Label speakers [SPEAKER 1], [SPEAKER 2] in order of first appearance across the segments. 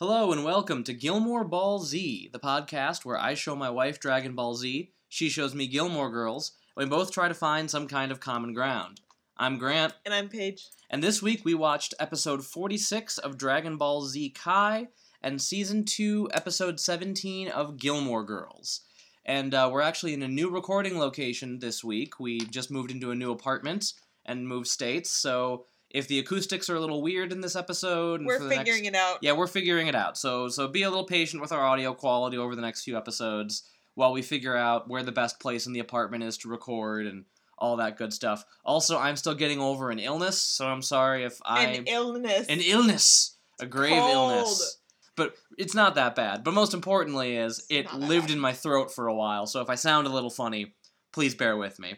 [SPEAKER 1] Hello and welcome to Gilmore Ball Z, the podcast where I show my wife Dragon Ball Z, she shows me Gilmore Girls, and we both try to find some kind of common ground. I'm Grant,
[SPEAKER 2] And I'm Paige.
[SPEAKER 1] and this week we watched episode 46 of Dragon Ball Z Kai and season 2, episode 17 of Gilmore Girls. And uh, we're actually in a new recording location this week. We just moved into a new apartment and moved states, so if the acoustics are a little weird in this episode, and
[SPEAKER 2] We're
[SPEAKER 1] for the next-
[SPEAKER 2] figuring it out.
[SPEAKER 1] yeah, we're figuring it out. So so be a little patient with our audio quality over the next few episodes while we figure out where the best place in the apartment is to record and all that good stuff. Also, I'm still getting over an illness, so I'm sorry if I
[SPEAKER 2] An illness.
[SPEAKER 1] an illness, a grave
[SPEAKER 2] Cold.
[SPEAKER 1] illness. But it's not that bad. But most importantly is
[SPEAKER 2] It's
[SPEAKER 1] it lived
[SPEAKER 2] bad.
[SPEAKER 1] in my throat for a while. So if I sound a little funny, please bear with me.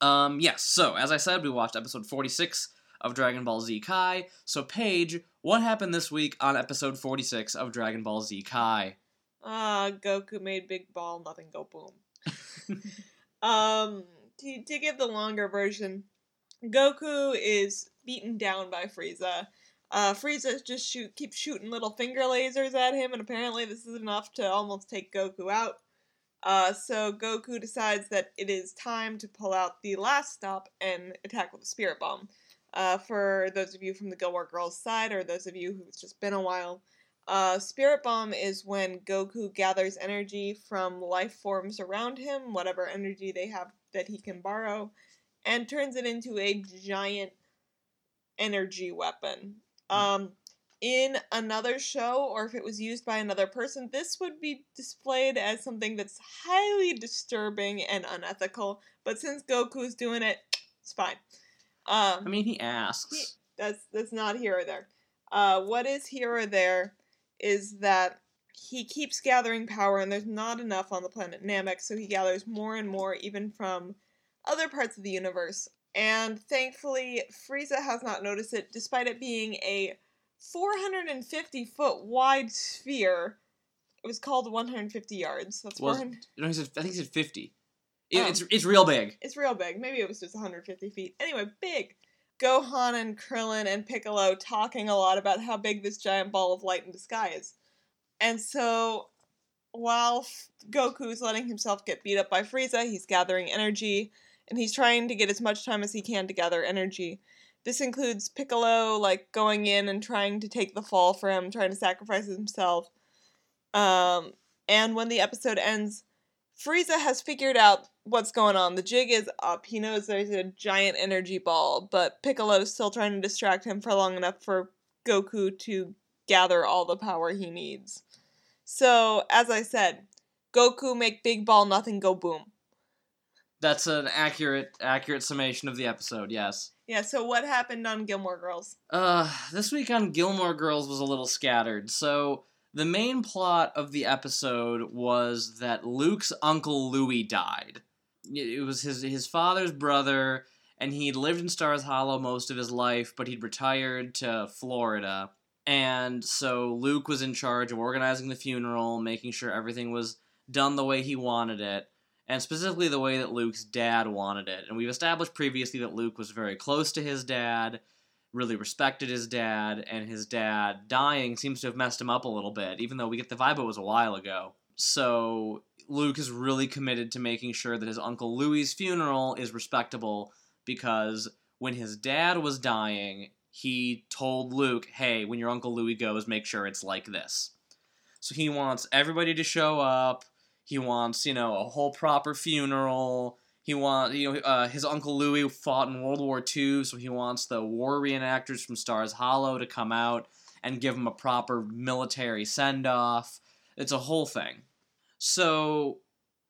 [SPEAKER 1] Um yes, so as I said, we watched episode 46 of Dragon Ball Z Kai. So Paige, what happened this week on episode 46 of Dragon Ball Z Kai?
[SPEAKER 2] Ah, Goku made big ball, nothing go boom. um, to, to give the longer version, Goku is beaten down by Frieza. Uh, Frieza just shoot keeps shooting little finger lasers at him, and apparently this is enough to almost take Goku out. Uh, so Goku decides that it is time to pull out the last stop and attack with a Spirit Bomb. Uh, for those of you from the Gilmore Girls side, or those of you who've just been a while, uh, Spirit Bomb is when Goku gathers energy from life forms around him, whatever energy they have that he can borrow, and turns it into a giant energy weapon. Um, in another show, or if it was used by another person, this would be displayed as something that's highly disturbing and unethical. But since Goku's doing it, it's fine. Um,
[SPEAKER 1] I mean, he asks.
[SPEAKER 2] that's that's not here or there. Uh, what is here or there is that he keeps gathering power, and there's not enough on the planet Namek, so he gathers more and more, even from other parts of the universe. And thankfully, Frieza has not noticed it, despite it being a 450 foot wide sphere. It was called 150 yards. That's
[SPEAKER 1] Was-
[SPEAKER 2] 400.
[SPEAKER 1] No, he said, I think he said 50. It-
[SPEAKER 2] Oh.
[SPEAKER 1] It's, it's real big.
[SPEAKER 2] It's real big. Maybe it was just 150 feet. Anyway, big. Gohan and Krillin and Piccolo talking a lot about how big this giant ball of light in the sky is. And so, while Goku's letting himself get beat up by Frieza, he's gathering energy, and he's trying to get as much time as he can to gather energy. This includes Piccolo, like, going in and trying to take the fall for him, trying to sacrifice himself. Um, and when the episode ends, Frieza has figured out what's going on. The jig is up. He knows there's a giant energy ball, but Piccolo's still trying to distract him for long enough for Goku to gather all the power he needs. So, as I said, Goku make big ball nothing go boom.
[SPEAKER 1] That's an accurate accurate summation of the episode, yes.
[SPEAKER 2] Yeah, so what happened on Gilmore Girls?
[SPEAKER 1] Uh, this week on Gilmore Girls was a little scattered. So, the main plot of the episode was that Luke's uncle Louis died. It was his his father's brother, and he'd lived in Stars Hollow most of his life, but he'd retired to Florida. And so Luke was in charge of organizing the funeral, making sure everything was done the way he wanted it, and specifically the way that Luke's dad wanted it. And we've established previously that Luke was very close to his dad really respected his dad, and his dad dying seems to have messed him up a little bit, even though we get the vibe it was a while ago. So Luke is really committed to making sure that his Uncle Louis's funeral is respectable because when his dad was dying, he told Luke, hey, when your Uncle Louis goes, make sure it's like this. So he wants everybody to show up. He wants, you know, a whole proper funeral. He wants, you know, uh, his uncle Louis fought in World War II, so he wants the war reenactors from Stars Hollow to come out and give him a proper military send off. It's a whole thing. So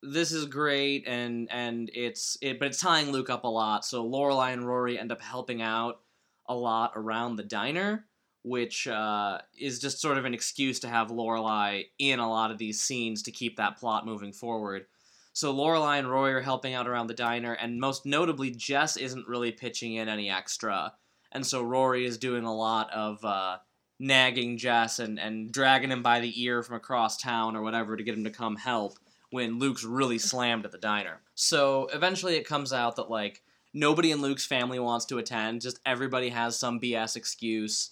[SPEAKER 1] this is great, and and it's it, but it's tying Luke up a lot. So Lorelai and Rory end up helping out a lot around the diner, which uh, is just sort of an excuse to have Lorelai in a lot of these scenes to keep that plot moving forward. So Lorelai and Roy are helping out around the diner, and most notably, Jess isn't really pitching in any extra, and so Rory is doing a lot of uh, nagging Jess and and dragging him by the ear from across town or whatever to get him to come help when Luke's really slammed at the diner. So eventually, it comes out that like nobody in Luke's family wants to attend, just everybody has some BS excuse.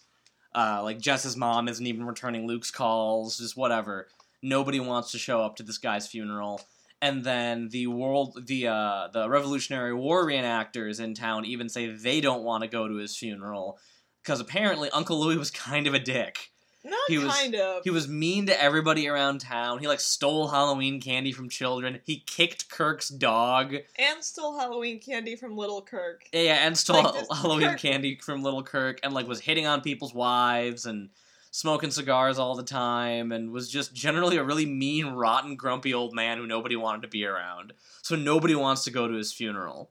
[SPEAKER 1] Uh, like Jess's mom isn't even returning Luke's calls, just whatever. Nobody wants to show up to this guy's funeral. And then the world, the uh, the Revolutionary War reenactors in town even say they don't want to go to his funeral because apparently Uncle Louis was kind of a dick.
[SPEAKER 2] Not
[SPEAKER 1] He was-
[SPEAKER 2] kind of.
[SPEAKER 1] He was mean to everybody around town. He like stole Halloween candy from children. He kicked Kirk's dog.
[SPEAKER 2] and stole Halloween candy from Little Kirk.
[SPEAKER 1] Yeah, yeah, and stole
[SPEAKER 2] Like,
[SPEAKER 1] Halloween
[SPEAKER 2] Kirk-
[SPEAKER 1] candy from Little Kirk, and like was hitting on people's wives and smoking cigars all the time, and was just generally a really mean, rotten, grumpy old man who nobody wanted to be around. So nobody wants to go to his funeral,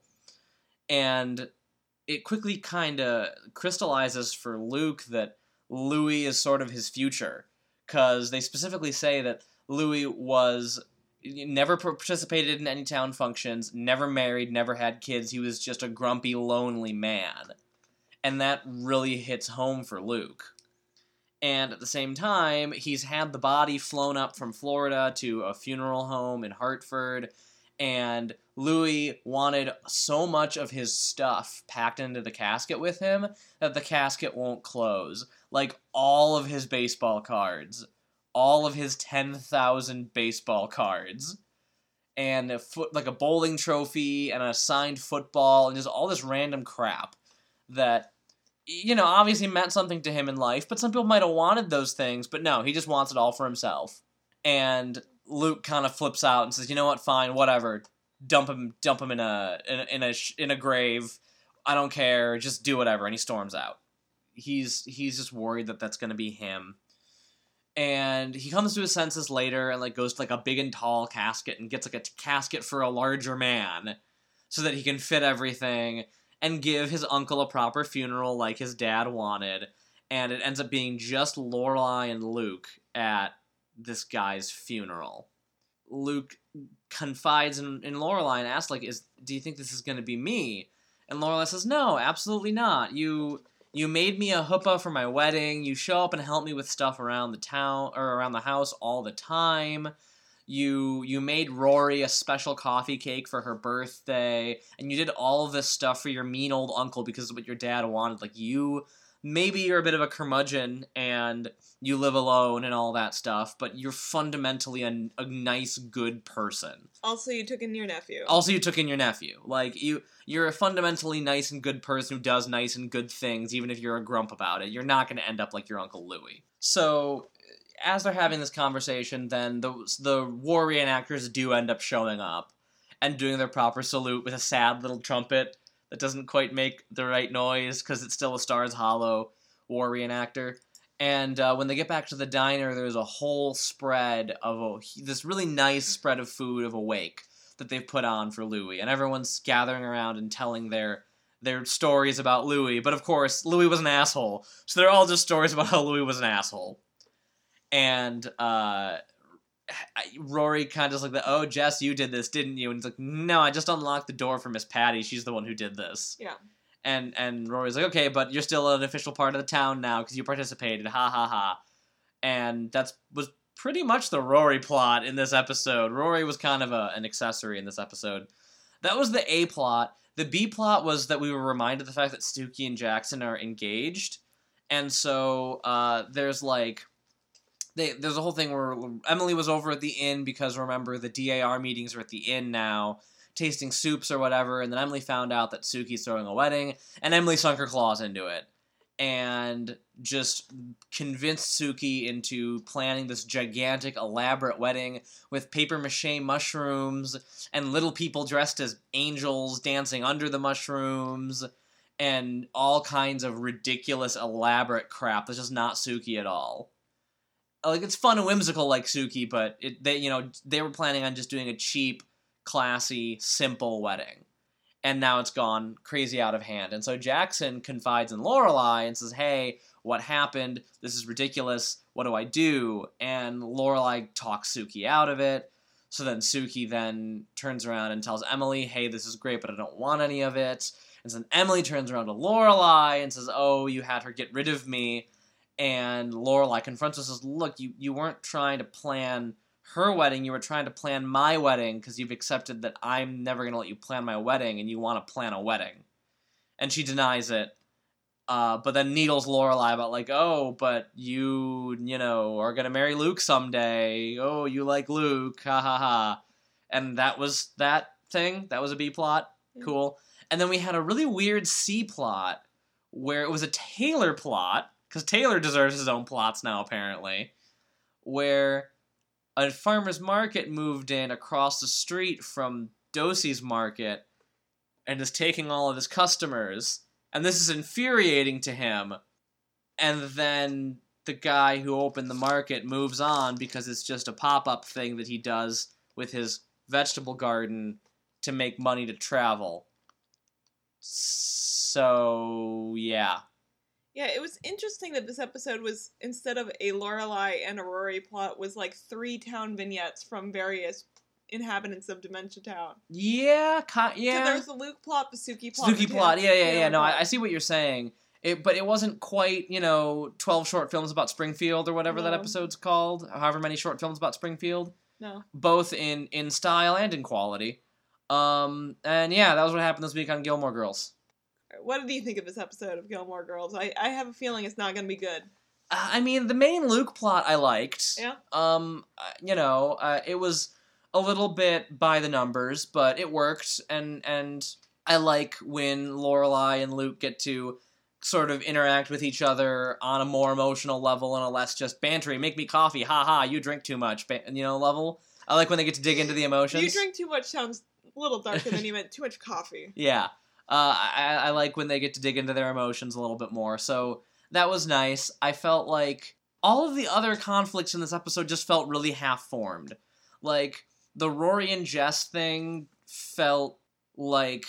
[SPEAKER 1] and it quickly kind of crystallizes for Luke that Louis is sort of his future, because they specifically say that Louis was never participated in any town functions, never married, never had kids. He was just a grumpy, lonely man. And that really hits home for Luke. And at the same time, he's had the body flown up from Florida to a funeral home in Hartford. And Louis wanted so much of his stuff packed into the casket with him that the casket won't close. Like all of his baseball cards, all of his 10,000 baseball cards and a foot like a bowling trophy and a signed football and just all this random crap that you know obviously meant something to him in life but some people might have wanted those things but no he just wants it all for himself. And luke kind of flips out and says you know what? Fine whatever. Dump him dump him in a in in a, in a grave. I don't care. Just do whatever. And he storms out. He's he's just worried that that's going to be him. And he comes to his senses later and like goes to like a big and tall casket and gets like a t- casket for a larger man so that he can fit everything and give his uncle a proper funeral like his dad wanted and it ends up being just Lorelai and Luke at this guy's funeral. Luke confides in, in Lorelai and asks like is do you think this is going to be me? And Lorelai says no, absolutely not. You you made me a huppah for my wedding. You show up and help me with stuff around the town or around the house all the time. You you made Rory a special coffee cake for her birthday, and you did all of this stuff for your mean old uncle because of what your dad wanted. Like you, maybe you're a bit of a curmudgeon and you live alone and all that stuff, but you're fundamentally a, a nice, good person.
[SPEAKER 2] Also, you took in your nephew.
[SPEAKER 1] Also, you took in your nephew. Like you, you're a fundamentally nice and good person who does nice and good things, even if you're a grump about it. You're not going to end up like your uncle Louis. So, as they're having this conversation, then the the war reenactors do end up showing up and doing their proper salute with a sad little trumpet that doesn't quite make the right noise because it's still a Stars Hollow war reenactor. And uh, when they get back to the diner, there's a whole spread of a, this really nice spread of food of a wake that they've put on for Louis, and everyone's gathering around and telling their their stories about Louis. But of course, Louis was an asshole, so they're all just stories about how Louis was an asshole. And uh, Rory kind of just like, the, "Oh, Jess, you did this, didn't you?" And he's like, "No, I just unlocked the door for Miss Patty. She's the one who did this."
[SPEAKER 2] Yeah.
[SPEAKER 1] And and Rory's like, "Okay, but you're still an official part of the town now because you participated." Ha ha ha. And that's was pretty much the Rory plot in this episode. Rory was kind of a, an accessory in this episode. That was the A plot. The B plot was that we were reminded of the fact that Sookie and Jackson are engaged, and so uh, there's like, they there's a whole thing where Emily was over at the inn because remember the DAR meetings are at the inn now, tasting soups or whatever, and then Emily found out that Sookie's throwing a wedding, and Emily sunk her claws into it, and just convinced Sookie into planning this gigantic, elaborate wedding with paper mache mushrooms and little people dressed as angels dancing under the mushrooms and all kinds of ridiculous, elaborate crap that's just not Sookie at all. Like it's fun and whimsical like Sookie, but it, they you know they were planning on just doing a cheap, classy, simple wedding and now it's gone crazy out of hand. And so Jackson confides in Lorelai and says, "Hey, what happened? This is ridiculous. What do I do?" And Lorelai talks Sookie out of it. So then Sookie then turns around and tells Emily, "Hey, this is great, but I don't want any of it." And then Emily turns around to Lorelai and says, "Oh, you had her get rid of me." And Lorelai confronts us and says, "Look, you you weren't trying to plan." her wedding, you were trying to plan my wedding because you've accepted that I'm never going to let you plan my wedding and you want to plan a wedding. And she denies it Uh, but then needles Lorelai about like, oh, but you, you know, are gonna marry Luke someday. Oh, you like Luke, ha ha ha. And that was that thing. That was a B plot.
[SPEAKER 2] Yeah.
[SPEAKER 1] Cool. And then we had a really weird C plot where it was a Taylor plot because Taylor deserves his own plots now apparently, where a farmer's market moved in across the street from Dosey's market and is taking all of his customers and this is infuriating to him. And then the guy who opened the market moves on because it's just a pop up thing that he does with his vegetable garden to make money to travel. So, yeah.
[SPEAKER 2] Yeah, it was interesting that this episode was instead of a Lorelai and a Rory plot was like three town vignettes from various inhabitants of Dementia Town.
[SPEAKER 1] Yeah,
[SPEAKER 2] So
[SPEAKER 1] yeah.
[SPEAKER 2] there's the Luke plot, the Sookie plot, Sookie
[SPEAKER 1] plot. Yeah, yeah, yeah. No, I. I see what you're saying. It, but it wasn't quite, you know, 12 short films about Springfield or whatever that episode's called. However many short films about Springfield.
[SPEAKER 2] No.
[SPEAKER 1] both in in style and in quality. Um, and yeah, that was what happened this week on Gilmore Girls.
[SPEAKER 2] What did you think of this episode of Gilmore Girls? I, I have a feeling it's not going to be good.
[SPEAKER 1] Uh, I mean, the main Luke plot I liked.
[SPEAKER 2] Yeah.
[SPEAKER 1] Um, uh, you know, uh, it was a little bit by the numbers, but it worked, and and I like when Lorelai and Luke get to sort of interact with each other on a more emotional level and a less just bantery. Make me coffee, ha ha. You drink too much, ba- you know, level. I like when they get to dig into the emotions.
[SPEAKER 2] You drink too much sounds a little darker than you meant. Too much coffee.
[SPEAKER 1] Yeah. Uh, I, I like when they get to dig into their emotions a little bit more. So that was nice. I felt like all of the other conflicts in this episode just felt really half formed. Like the Rory and Jess thing felt like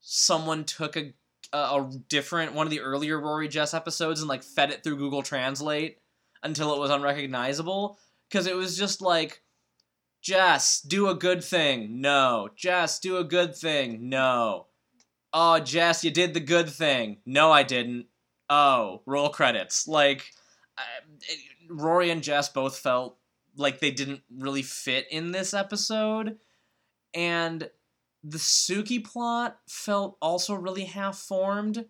[SPEAKER 1] someone took a, a, a different one of the earlier Rory Jess episodes and like fed it through Google Translate until it was unrecognizable. Because it was just like, Jess, do a good thing. No. Jess, do a good thing. No. Oh, Jess, you did the good thing. No, I didn't. Oh, roll credits. Like, I, Rory and Jess both felt like they didn't really fit in this episode. And the Sookie plot felt also really half formed.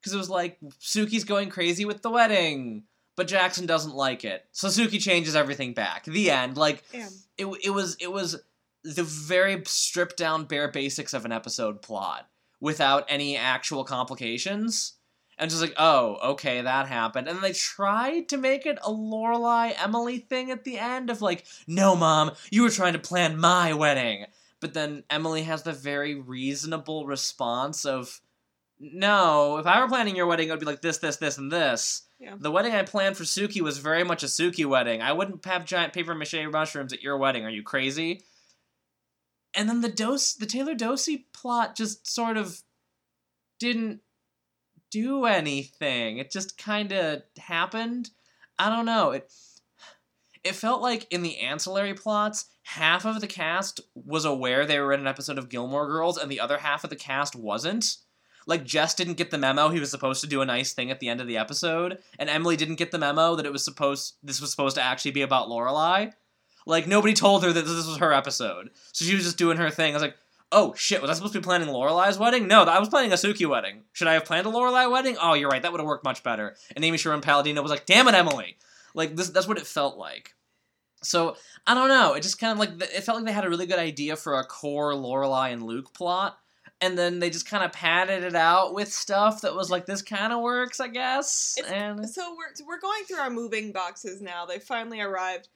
[SPEAKER 1] Because it was like, Sookie's going crazy with the wedding, but Jackson doesn't like it. So Sookie changes everything back. The end. Like,
[SPEAKER 2] Damn.
[SPEAKER 1] it, it was it was the very stripped down bare basics of an episode plot without any actual complications and just like oh okay that happened and they tried to make it a lorelai emily thing at the end of like no mom you were trying to plan my wedding but then emily has the very reasonable response of no if i were planning your wedding it would be like this this this and this
[SPEAKER 2] Yeah.
[SPEAKER 1] the wedding I planned for Sookie was very much a Sookie wedding. I wouldn't have giant paper mache mushrooms at your wedding. Are you crazy? And then the Dose, the Taylor Dosey plot just sort of didn't do anything. It just kind of happened. I don't know. It it felt like in the ancillary plots, half of the cast was aware they were in an episode of Gilmore Girls, and the other half of the cast wasn't. Like Jess didn't get the memo he was supposed to do a nice thing at the end of the episode, and Emily didn't get the memo that it was supposed this was supposed to actually be about Lorelai. Like nobody told her that this was her episode, so she was just doing her thing. I was like, oh shit, was I supposed to be planning Lorelai's wedding? No, I was planning a Sookie wedding. Should I have planned a Lorelai wedding? Oh, you're right, that would have worked much better. And Amy Sherman Palladino was like, damn it, Emily. Like this, that's what it felt like. So I don't know. It just kind of like it felt like they had a really good idea for a core Lorelai and Luke plot, and then they just kind of padded it out with stuff that was like this kind of works, I guess.
[SPEAKER 2] It's-
[SPEAKER 1] and
[SPEAKER 2] So we're we're going through our moving boxes now. They finally arrived.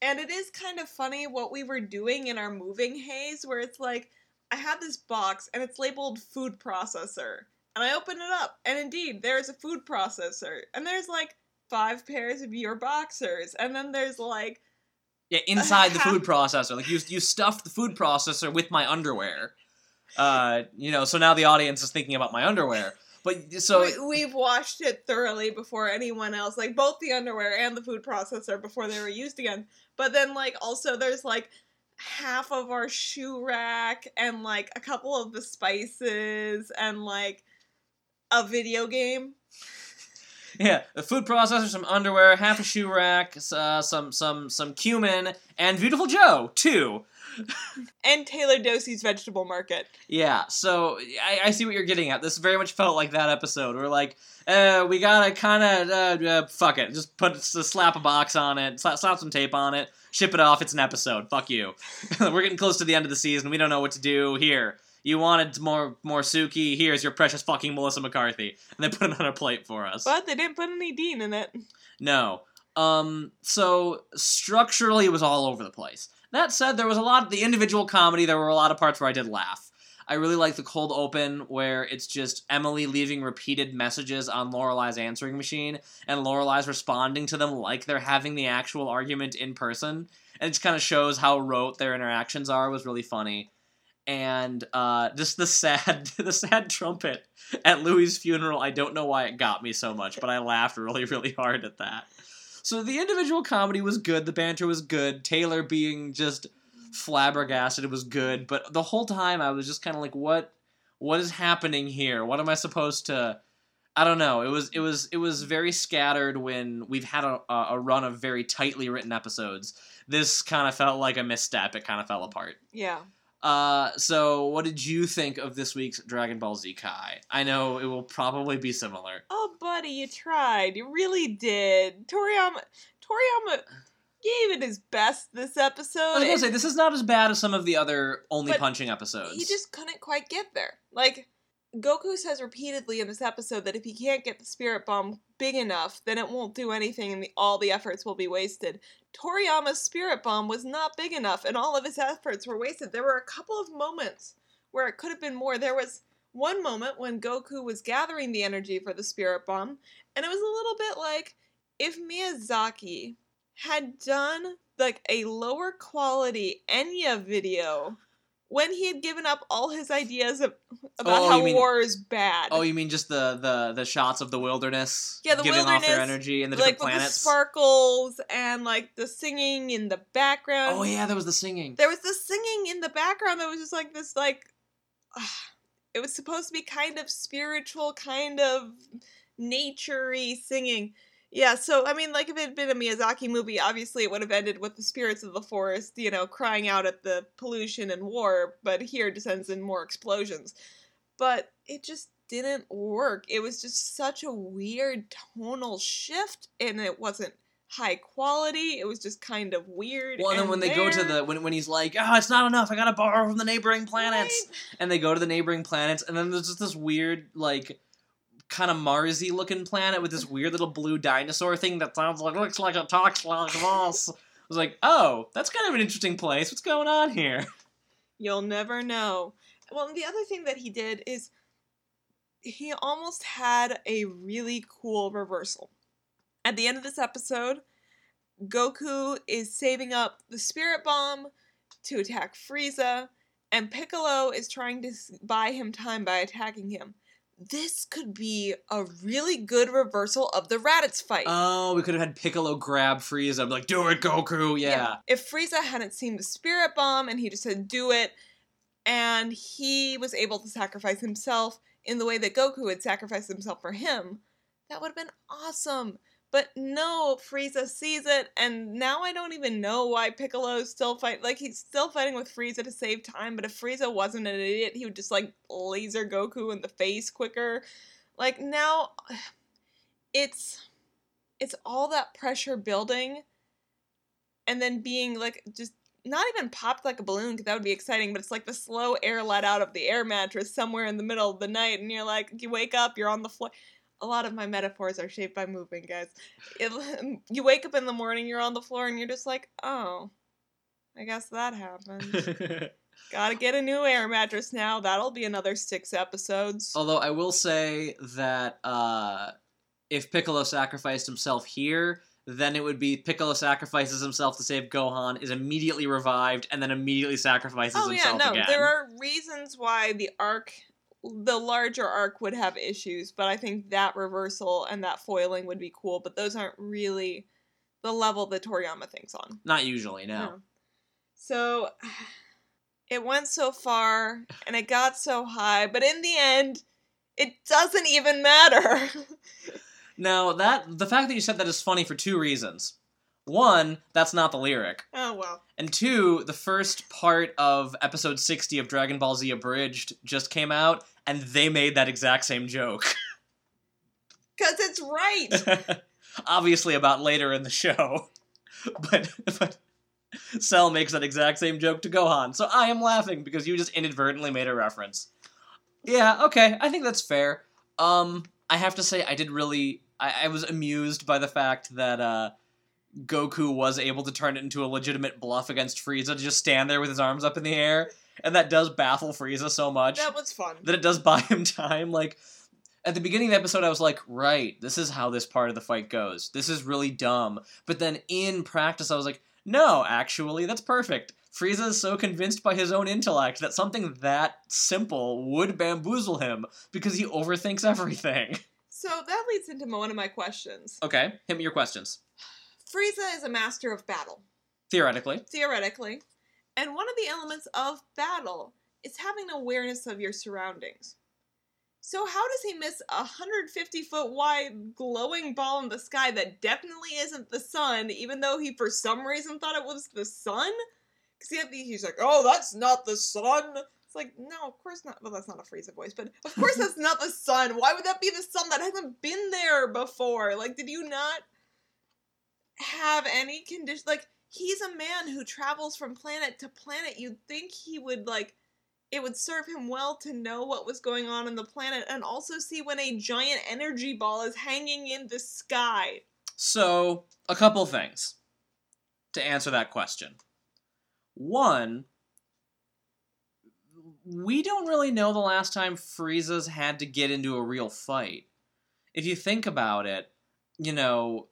[SPEAKER 2] And it is kind of funny what we were doing in our moving haze where it's like I had this box and it's labeled food processor. And I open it up and indeed there's a food processor. And there's like five pairs of your boxers. And then there's like
[SPEAKER 1] yeah, inside the food processor, like you you stuffed the food processor with my underwear. Uh, you know, so now the audience is thinking about my underwear. But so
[SPEAKER 2] we, we've washed it thoroughly before anyone else, like both the underwear and the food processor before they were used again. But then, like, also there's like half of our shoe rack and like a couple of the spices and like a video game.
[SPEAKER 1] Yeah, a food processor, some underwear, half a shoe rack, uh, some some some cumin, and Beautiful Joe too.
[SPEAKER 2] And Taylor Dosey's vegetable market.
[SPEAKER 1] Yeah, so I, I see what you're getting at. This very much felt like that episode. We're like, uh, we gotta kind of uh, uh, fuck it, just put just slap a box on it, slap, slap some tape on it, ship it off. It's an episode. Fuck you. We're getting close to the end of the season. We don't know what to do. Here, you wanted more more Sookie. Here's your precious fucking Melissa McCarthy, and they put it on a plate for us.
[SPEAKER 2] But they didn't put any Dean in it.
[SPEAKER 1] No. Um, so structurally, it was all over the place. That said, there was a lot of the individual comedy. There were a lot of parts where I did laugh. I really like the cold open where it's just Emily leaving repeated messages on Lorelai's answering machine, and Lorelai's responding to them like they're having the actual argument in person, and it just kind of shows how rote their interactions are. it Was really funny, and uh, just the sad the sad trumpet at Louis' funeral. I don't know why it got me so much, but I laughed really really hard at that. So the individual comedy was good, the banter was good, Taylor being just flabbergasted it was good, but the whole time I was just kind of like what what is happening here? What am I supposed to I don't know. It was it was it was very scattered when we've had a, a run of very tightly written episodes. This kind of felt like a misstep. It kind of fell apart.
[SPEAKER 2] Yeah.
[SPEAKER 1] Uh, so what did you think of this week's Dragon Ball Z Kai? I know it will probably be similar.
[SPEAKER 2] Oh, buddy, you tried. You really did. Toriyama, Toriyama gave it his best this episode.
[SPEAKER 1] I was gonna say this is not as bad as some of the other only punching episodes.
[SPEAKER 2] he just couldn't quite get there. Like Goku says repeatedly in this episode that if he can't get the spirit bomb big enough, then it won't do anything, and the, all the efforts will be wasted. Toriyama's spirit bomb was not big enough, and all of his efforts were wasted. There were a couple of moments where it could have been more. There was one moment when Goku was gathering the energy for the spirit bomb, and it was a little bit like if Miyazaki had done like a lower quality Enya video when he had given up all his ideas of, about
[SPEAKER 1] Oh,
[SPEAKER 2] how
[SPEAKER 1] mean-
[SPEAKER 2] war is bad.
[SPEAKER 1] Oh, you mean just the the the shots of the wilderness?
[SPEAKER 2] Yeah, the
[SPEAKER 1] giving off their
[SPEAKER 2] wilderness,
[SPEAKER 1] energy and the
[SPEAKER 2] like
[SPEAKER 1] different
[SPEAKER 2] with the sparkles and like the singing in the background.
[SPEAKER 1] oh yeah, there was the singing.
[SPEAKER 2] There was this singing in the background that was just like this like it was supposed to be kind of spiritual, kind of naturey singing. Yeah, so I mean, like if it had been a Miyazaki movie, obviously it would have ended with the spirits of the forest, you know, crying out at the pollution and war. But here it descends in more explosions. But it just didn't work. It was just such a weird tonal shift, and it wasn't high quality. It was just kind of weird.
[SPEAKER 1] Well, and then when they go to the when when he's like, oh, it's not enough. I gotta borrow from the neighboring planets,
[SPEAKER 2] Right?
[SPEAKER 1] and they go to the neighboring planets, and then there's just this weird like kind of Marsy looking planet with this weird little blue dinosaur thing that sounds like looks like it talks like us. I was like, oh, that's kind of an interesting place. What's going on here?
[SPEAKER 2] You'll never know. Well, the other thing that he did is he almost had a really cool reversal. At the end of this episode, Goku is saving up the spirit bomb to attack Frieza, and Piccolo is trying to buy him time by attacking him. This could be a really good reversal of the Raditz fight.
[SPEAKER 1] Oh, we could have had Piccolo grab Frieza, and be like, do it, Goku. Yeah.
[SPEAKER 2] If Frieza hadn't seen the spirit bomb and he just said, do it, and he was able to sacrifice himself in the way that Goku had sacrificed himself for him, that would have been awesome. But no, Frieza sees it, and now I don't even know why Piccolo's still fight. Like he's still fighting with Frieza to save time. But if Frieza wasn't an idiot, he would just like laser Goku in the face quicker. Like now, it's it's all that pressure building, and then being like just not even popped like a balloon because that would be exciting. But it's like the slow air let out of the air mattress somewhere in the middle of the night, and you're like, you wake up, you're on the floor a lot of my metaphors are shaped by moving, guys. It, you wake up in the morning, you're on the floor, and you're just like, oh, I guess that happened. Gotta get a new air mattress now. That'll be another six episodes.
[SPEAKER 1] Although I will say that uh, if Piccolo sacrificed himself here, then it would be Piccolo sacrifices himself to save Gohan, is immediately revived, and then immediately sacrifices
[SPEAKER 2] Oh yeah, no,
[SPEAKER 1] again.
[SPEAKER 2] there are reasons why the arc, the larger arc, would have issues, but I think that reversal and that foiling would be cool. But those aren't really the level that Toriyama thinks on.
[SPEAKER 1] Not usually, no.
[SPEAKER 2] No. So it went so far and it got so high, but in the end, it doesn't even matter.
[SPEAKER 1] Now that the fact that you said that is funny for two reasons. One, that's not the lyric.
[SPEAKER 2] Oh well.
[SPEAKER 1] And two, the first part of episode 60 of Dragon Ball Z Abridged just came out, and they made that exact same joke.
[SPEAKER 2] Cause it's right.
[SPEAKER 1] Obviously, about later in the show. But, but Cell makes that exact same joke to Gohan, so I am laughing because you just inadvertently made a reference. Yeah, okay, I think that's fair. Um, I have to say, I did really. I, I was amused by the fact that, uh, Goku was able to turn it into a legitimate bluff against Frieza to just stand there with his arms up in the air, and that does baffle Frieza so much
[SPEAKER 2] that was fun.
[SPEAKER 1] that it does buy him time. Like at the beginning of the episode, I was like, right, this is how this part of the fight goes. This is really dumb. But then in practice, I was like, no, actually, that's perfect. Frieza is so convinced by his own intellect that something that simple would bamboozle him because he overthinks everything.
[SPEAKER 2] So that leads into one of my questions.
[SPEAKER 1] Okay, hit me your questions.
[SPEAKER 2] Frieza is a master of battle,
[SPEAKER 1] Theoretically.
[SPEAKER 2] theoretically, and one of the elements of battle is having awareness of your surroundings. So how does he miss a 150 foot wide glowing ball in the sky that definitely isn't the sun, even though he for some reason thought it was the sun? Because he had the, he's like, oh, that's not the sun. It's like, no, of course not. Well, that's not a Frieza voice, but of course that's not the sun. Why would that be the sun? That hasn't been there before. Like, did you not have any condition? Like, he's a man who travels from planet to planet. You'd think he would, like, it would serve him well to know what was going on in the planet and also see when a giant energy ball is hanging in the sky.
[SPEAKER 1] So, a couple things to answer that question. One, we don't really know the last time Frieza's had to get into a real fight. If you think about it, you know,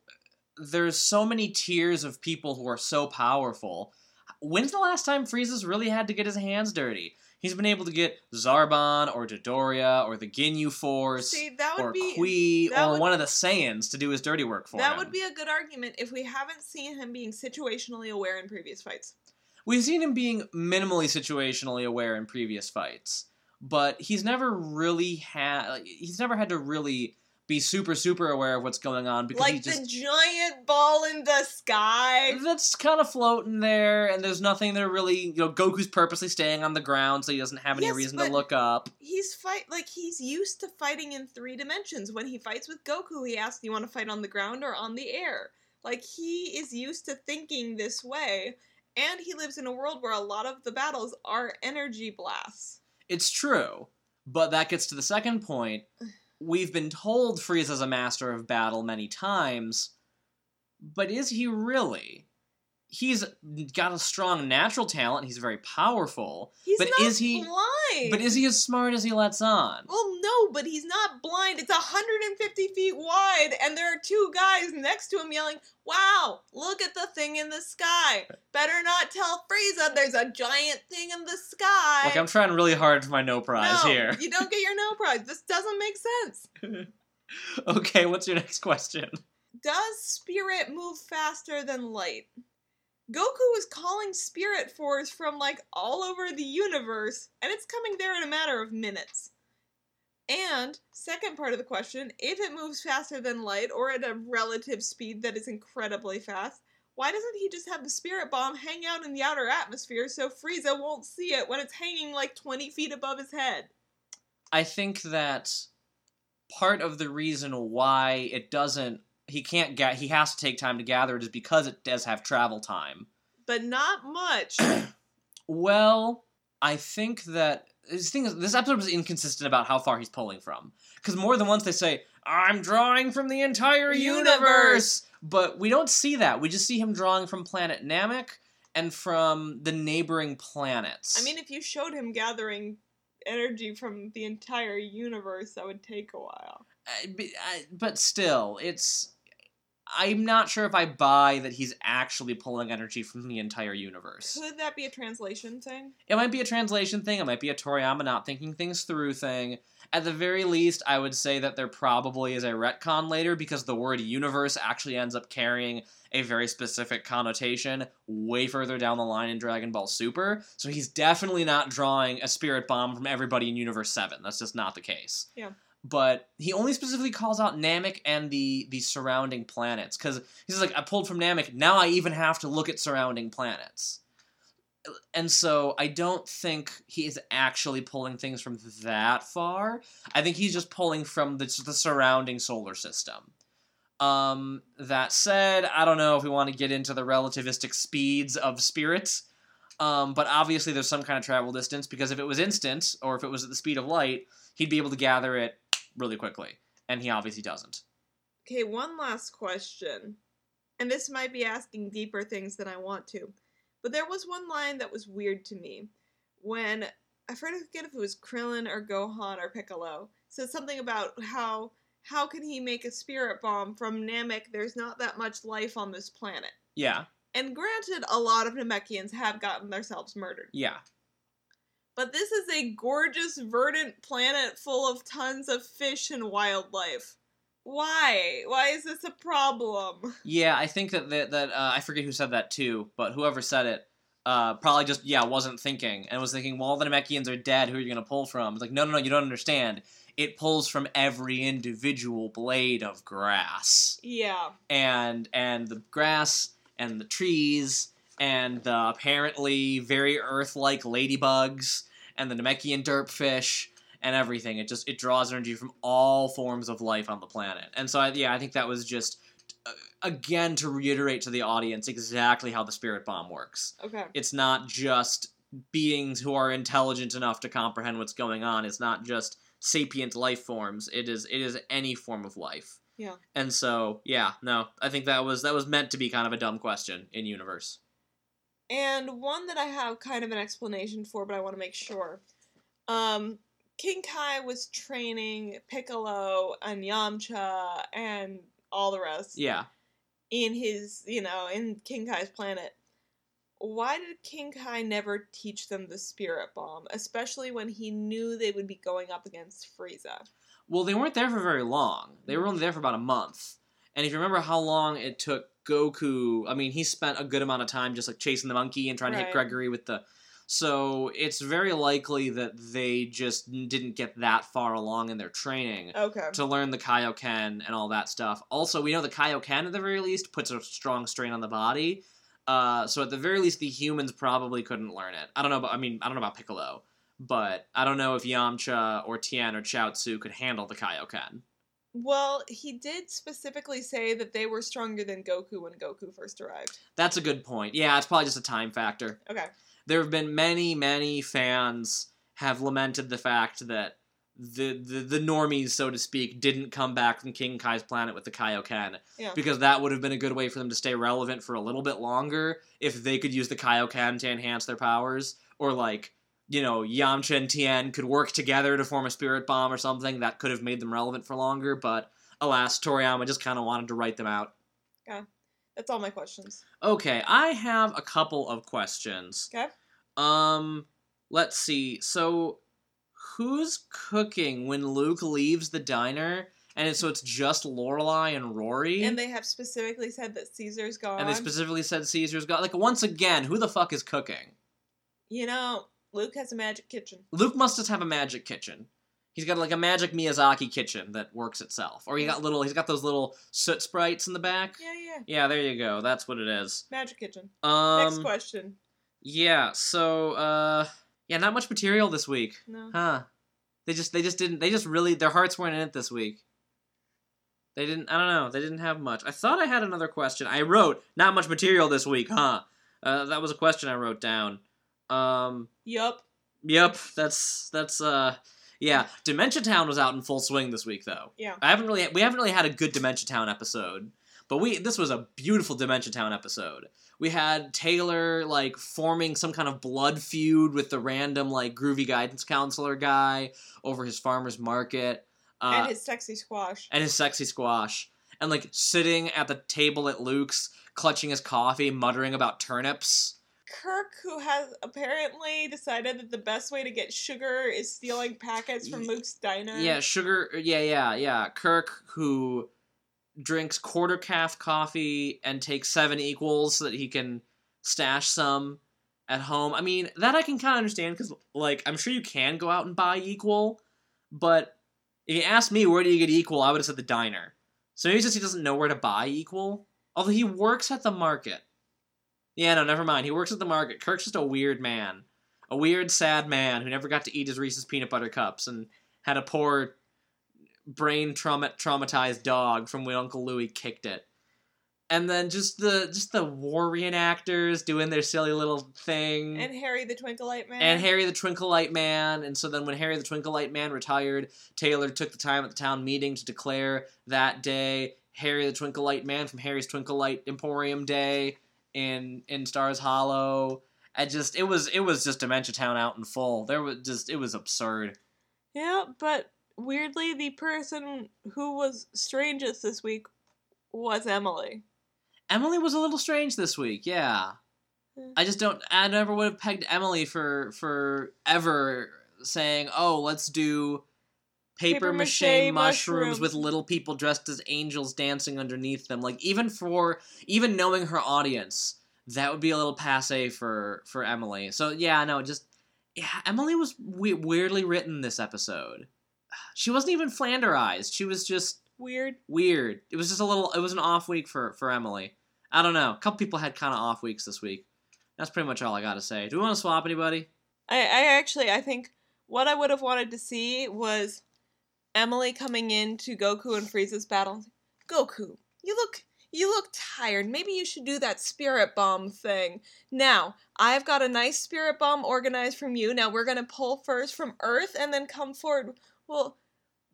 [SPEAKER 1] there's so many tiers of people who are so powerful. When's the last time Frieza's really had to get his hands dirty? He's been able to get Zarbon or Dodoria or the Ginyu Force
[SPEAKER 2] See,
[SPEAKER 1] or
[SPEAKER 2] be
[SPEAKER 1] Kui or
[SPEAKER 2] would-
[SPEAKER 1] one of the Saiyans to do his dirty work for
[SPEAKER 2] that
[SPEAKER 1] him.
[SPEAKER 2] That would be a good argument if we haven't seen him being situationally aware in previous fights.
[SPEAKER 1] We've seen him being minimally situationally aware in previous fights, but he's never really had. He's never had to really be super super aware of what's going on because
[SPEAKER 2] Like
[SPEAKER 1] just
[SPEAKER 2] the giant ball in the sky.
[SPEAKER 1] that's kind of floating there, and there's nothing there really. You know, Goku's purposely staying on the ground so he doesn't have any
[SPEAKER 2] Yes,
[SPEAKER 1] reason to look up.
[SPEAKER 2] He's fight like he's used to fighting in three dimensions. When he fights with Goku, he asks, "Do you want to fight on the ground or on the air?" Like he is used to thinking this way, and he lives in a world where a lot of the battles are energy blasts.
[SPEAKER 1] It's true, but that gets to the second point. We've been told Frieza's a master of battle many times, but is he really? He's got a strong natural talent. He's very powerful.
[SPEAKER 2] He's
[SPEAKER 1] But
[SPEAKER 2] not
[SPEAKER 1] is he-
[SPEAKER 2] blind.
[SPEAKER 1] But is he as smart as he lets on?
[SPEAKER 2] Well, no, but he's not blind. It's 150 feet wide, and there are two guys next to him yelling, Wow, look at the thing in the sky. Better not tell Frieza there's a giant thing in the sky.
[SPEAKER 1] Like I'm trying really hard for my no prize
[SPEAKER 2] no,
[SPEAKER 1] here.
[SPEAKER 2] you don't get your no prize. This doesn't make sense.
[SPEAKER 1] okay, what's your next question?
[SPEAKER 2] Does spirit move faster than light? Goku is calling spirit force from like all over the universe, and it's coming there in a matter of minutes. And, second part of the question, if it moves faster than light or at a relative speed that is incredibly fast, why doesn't he just have the spirit bomb hang out in the outer atmosphere so Frieza won't see it when it's hanging like 20 feet above his head?
[SPEAKER 1] I think that part of the reason why it doesn't he can't get he has to take time to gather it is because it does have travel time.
[SPEAKER 2] But not much.
[SPEAKER 1] Well, I think that this thing is this episode was inconsistent about how far he's pulling from. Because more than once they say, "I'm drawing from the entire universe,",
[SPEAKER 2] Universe.
[SPEAKER 1] but we don't see that. We just see him drawing from planet Namek and from the neighboring planets.
[SPEAKER 2] I mean, if you showed him gathering energy from the entire universe, that would take a while.
[SPEAKER 1] I- I- but still, it's. I'm not sure if I buy that he's actually pulling energy from the entire universe.
[SPEAKER 2] Could that be a translation thing?
[SPEAKER 1] It might be a translation thing. It might be a Toriyama not thinking things through thing. At the very least, I would say that there probably is a retcon later because the word universe actually ends up carrying a very specific connotation way further down the line in Dragon Ball Super. So he's definitely not drawing a spirit bomb from everybody in Universe 7. That's just not the case.
[SPEAKER 2] Yeah.
[SPEAKER 1] But he only specifically calls out Namek and the the surrounding planets because he's like, I pulled from Namek. Now I even have to look at surrounding planets. And so I don't think he is actually pulling things from that far. I think he's just pulling from the, the surrounding solar system. Um, that said, I don't know if we want to get into the relativistic speeds of spirits. Um, but obviously there's some kind of travel distance because if it was instant or if it was at the speed of light, he'd be able to gather it really quickly, and he obviously doesn't.
[SPEAKER 2] Okay, one last question. And this might be asking deeper things than I want to. But there was one line that was weird to me when I forget if it was Krillin or Gohan or Piccolo said something about how how can he make a spirit bomb from Namek? There's not that much life on this planet.
[SPEAKER 1] Yeah,
[SPEAKER 2] And granted, a lot of Namekians have gotten themselves murdered.
[SPEAKER 1] yeah.
[SPEAKER 2] But this is a gorgeous, verdant planet full of tons of fish and wildlife. Why? Why is this a problem?
[SPEAKER 1] Yeah, I think that that, that uh, I forget who said that too, but whoever said it uh, probably just yeah wasn't thinking and was thinking, well, the Namekians are dead. Who are you gonna pull from? It's like, no, no, no, you don't understand. It pulls from every individual blade of grass,
[SPEAKER 2] Yeah.
[SPEAKER 1] and and the grass and the trees and the apparently very Earth-like ladybugs and the Namekian derpfish and everything. It just it draws energy from all forms of life on the planet. And so I, yeah, I think that was just uh, again to reiterate to the audience exactly how the spirit bomb works.
[SPEAKER 2] Okay.
[SPEAKER 1] It's not just beings who are intelligent enough to comprehend what's going on. It's not just sapient life forms. It is it is any form of life.
[SPEAKER 2] Yeah.
[SPEAKER 1] And so, yeah, no, I think that was that was meant to be kind of a dumb question in universe.
[SPEAKER 2] And one that I have kind of an explanation for, but I want to make sure. Um, King Kai was training Piccolo and Yamcha and all the rest
[SPEAKER 1] Yeah.
[SPEAKER 2] in his, you know, in King Kai's planet. Why did King Kai never teach them the spirit bomb, especially when he knew they would be going up against Frieza?
[SPEAKER 1] Well, they weren't there for very long. They were only there for about a month. And if you remember how long it took Goku, I mean, he spent a good amount of time just like chasing the monkey and trying to hit Gregory with the. So it's very likely that they just didn't get that far along in their training
[SPEAKER 2] Okay.
[SPEAKER 1] to learn the Kaioken and all that stuff. Also, we know the Kaioken at the very least puts a strong strain on the body. Uh, so at the very least, the humans probably couldn't learn it. I don't know, about, I mean, I don't know about Piccolo, but I don't know if Yamcha or Tien or Chaozu could handle the Kaioken.
[SPEAKER 2] Well, he did specifically say that they were stronger than Goku when Goku first arrived.
[SPEAKER 1] That's a good point. Yeah, it's probably just a time factor.
[SPEAKER 2] Okay.
[SPEAKER 1] There have been many, many fans have lamented the fact that the, the the normies, so to speak, didn't come back from King Kai's planet with the Kaioken.
[SPEAKER 2] Yeah.
[SPEAKER 1] Because that would have been a good way for them to stay relevant for a little bit longer if they could use the Kaioken to enhance their powers. Or like, you know, Yamcha and Tien could work together to form a spirit bomb or something that could have made them relevant for longer, but alas, Toriyama just kinda wanted to write them out. Okay.
[SPEAKER 2] That's all my questions.
[SPEAKER 1] Okay, I have a couple of questions.
[SPEAKER 2] Okay.
[SPEAKER 1] Um, let's see. So, who's cooking when Luke leaves the diner? And so it's just Lorelai and Rory.
[SPEAKER 2] And they have specifically said that Caesar's gone.
[SPEAKER 1] And they specifically said Caesar's gone. like once again, who the fuck is cooking?
[SPEAKER 2] you know, Luke has a magic kitchen.
[SPEAKER 1] Luke must just have a magic kitchen. He's got like a magic Miyazaki kitchen that works itself, or he got little. He's got those little soot sprites in the back.
[SPEAKER 2] Yeah, yeah.
[SPEAKER 1] Yeah, there you go. That's what it is.
[SPEAKER 2] Magic kitchen.
[SPEAKER 1] Um,
[SPEAKER 2] Next question.
[SPEAKER 1] Yeah. So, uh, yeah, not much material this week.
[SPEAKER 2] No.
[SPEAKER 1] Huh. They just they just didn't they just really their hearts weren't in it this week. They didn't I don't know, they didn't have much. I thought I had another question. I wrote not much material this week, huh? Uh, that was a question I wrote down. Um
[SPEAKER 2] Yup.
[SPEAKER 1] yep, that's that's uh yeah, Dementia Town was out in full swing this week though.
[SPEAKER 2] Yeah.
[SPEAKER 1] I haven't really we haven't really had a good Dementia Town episode. But we this was a beautiful Dementia Town episode. We had Taylor like forming some kind of blood feud with the random like groovy guidance counselor guy over his farmer's market. Uh,
[SPEAKER 2] and his sexy squash.
[SPEAKER 1] and his sexy squash. And like sitting at the table at Luke's, clutching his coffee, muttering about turnips.
[SPEAKER 2] Kirk, who has apparently decided that the best way to get sugar is stealing packets from Luke's diner.
[SPEAKER 1] Yeah, sugar. Uh, yeah, yeah, yeah. Kirk, who drinks quarter calf coffee and takes seven equals so that he can stash some at home. I mean, that I can kind of understand because, like, I'm sure you can go out and buy equal, but If you asked me where do you get equal, I would have said the diner. So maybe just he doesn't know where to buy equal. Although he works at the market. Yeah, no, never mind. He works at the market. Kirk's just a weird man. A weird, sad man who never got to eat his Reese's peanut butter cups and had a poor brain trauma traumatized dog from when Uncle Louie kicked it. And then just the just the war reenactors doing their silly little thing.
[SPEAKER 2] And Harry the Twinkle Light Man.
[SPEAKER 1] And Harry the Twinkle Light Man. And so then when Harry the Twinkle Light Man retired, Taylor took the time at the town meeting to declare that day Harry the Twinkle Light Man from Harry's Twinkle Light Emporium Day in in Stars Hollow. I just it was it was just Dementia Town out in full. There was just it was absurd.
[SPEAKER 2] Yeah, but weirdly, the person who was strangest this week was Emily.
[SPEAKER 1] Emily was a little strange this week, yeah.
[SPEAKER 2] Hmm.
[SPEAKER 1] I just don't. I never would have pegged Emily for for ever saying, "Oh, let's do paper, mache, mushrooms
[SPEAKER 2] mushrooms.
[SPEAKER 1] with little people dressed as angels dancing underneath them." Like even for even knowing her audience, that would be a little passe for for Emily. So yeah, no, just yeah, Emily was we- weirdly written this episode. She wasn't even flanderized. She was just
[SPEAKER 2] Weird.
[SPEAKER 1] weird. It was just a little. It was an off week for for Emily. I don't know. A couple people had kind of off weeks this week. That's pretty much all I got to say. Do we want to swap anybody?
[SPEAKER 2] I, I actually, I think what I would have wanted to see was Emily coming in to Goku and Frieza's battle. Goku, you look, you look tired. Maybe you should do that spirit bomb thing. Now, I've got a nice spirit bomb organized from you. Now we're gonna pull first from Earth and then come forward. Well,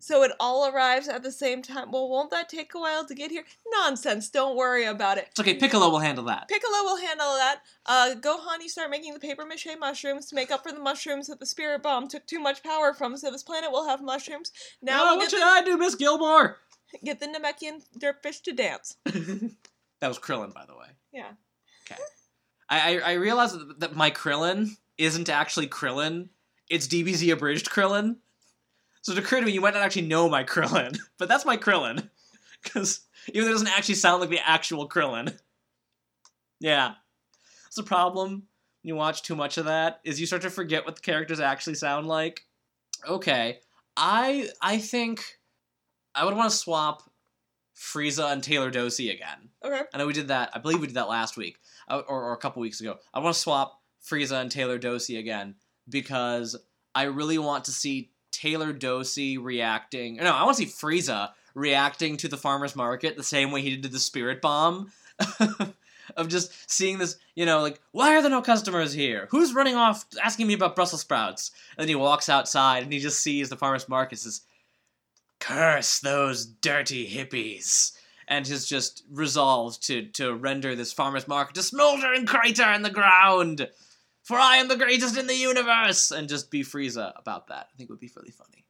[SPEAKER 2] so it all arrives at the same time. Well, won't that take a while to get here? Nonsense. Don't worry about it.
[SPEAKER 1] It's okay. Piccolo will handle that.
[SPEAKER 2] Piccolo will handle that. Uh, Gohan, you start making the paper mache mushrooms to make up for the mushrooms that the spirit bomb took too much power from, so this planet will have mushrooms. Now
[SPEAKER 1] oh,
[SPEAKER 2] we'll
[SPEAKER 1] what should
[SPEAKER 2] the,
[SPEAKER 1] I do, Miss Gilmore?
[SPEAKER 2] get the Namekian dirtfish to dance.
[SPEAKER 1] that was Krillin, by the way.
[SPEAKER 2] Yeah.
[SPEAKER 1] I I, I realized that my Krillin isn't actually Krillin. It's DBZ abridged Krillin. So it occurred to me you might not actually know my Krillin, but that's my Krillin. Because even though it doesn't actually sound like the actual Krillin. Yeah. That's the problem when you watch too much of that, is you start to forget what the characters actually sound like. Okay. I I think I would want to swap Frieza and Taylor Dosey again.
[SPEAKER 2] Okay.
[SPEAKER 1] I know we did that. I believe we did that last week uh, or, or a couple weeks ago. I want to swap Frieza and Taylor Dosey again because I really want to see Taylor Dosey reacting. No, I want to see Frieza reacting to the farmer's market the same way he did to the spirit bomb. of just seeing this, you know, like, why are there no customers here? Who's running off asking me about Brussels sprouts? And then he walks outside and he just sees the farmer's market and says, Curse those dirty hippies and has just resolved to to render this farmer's market a smoldering crater in the ground. For I am the greatest in the universe, and just be Frieza about that. I think would be really funny.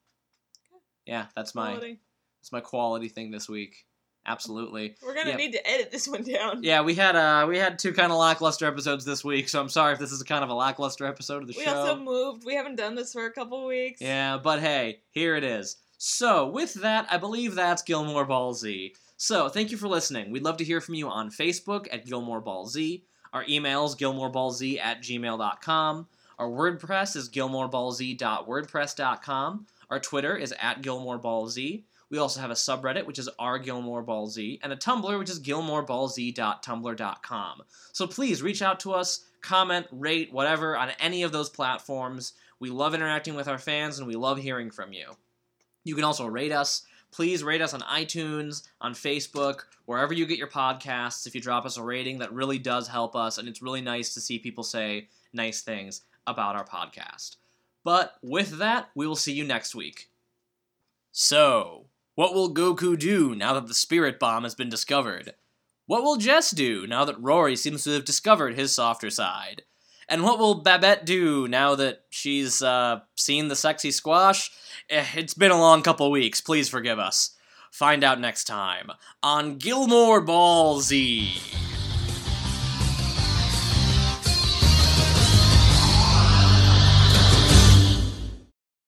[SPEAKER 1] Yeah, that's my
[SPEAKER 2] Quality.
[SPEAKER 1] that's my quality thing this week. Absolutely.
[SPEAKER 2] We're gonna
[SPEAKER 1] Yeah.
[SPEAKER 2] need to edit this one down.
[SPEAKER 1] Yeah, we had uh we had two kind of lackluster episodes this week, so I'm sorry if this is kind of a lackluster episode of the
[SPEAKER 2] We
[SPEAKER 1] show.
[SPEAKER 2] We also moved. We haven't done this for a couple weeks.
[SPEAKER 1] Yeah, but hey, here it is. So, with that, I believe that's Gilmore Ball Z. So, thank you for listening. We'd love to hear from you on Facebook at Gilmore Ball Z. Our email is gilmoreballz at gmail.com. Our WordPress is gilmoreballz.wordpress.com. Our Twitter is at gilmoreballz. We also have a subreddit, which is r Gilmore Ball Z, and a Tumblr, which is gilmoreballz.tumblr.com. So please reach out to us, comment, rate, whatever, on any of those platforms. We love interacting with our fans, and we love hearing from you. You can also rate us. Please rate us on iTunes, on Facebook, wherever you get your podcasts. If you drop us a rating, that really does help us, and it's really nice to see people say nice things about our podcast. But with that, we will see you next week. So, what will Goku do now that the Spirit Bomb has been discovered? What will Jess do now that Rory seems to have discovered his softer side? And what will Babette do now that she's uh, seen the sexy squash? Eh, it's been a long couple weeks. Please forgive us. Find out next time on Gilmore Ball Z.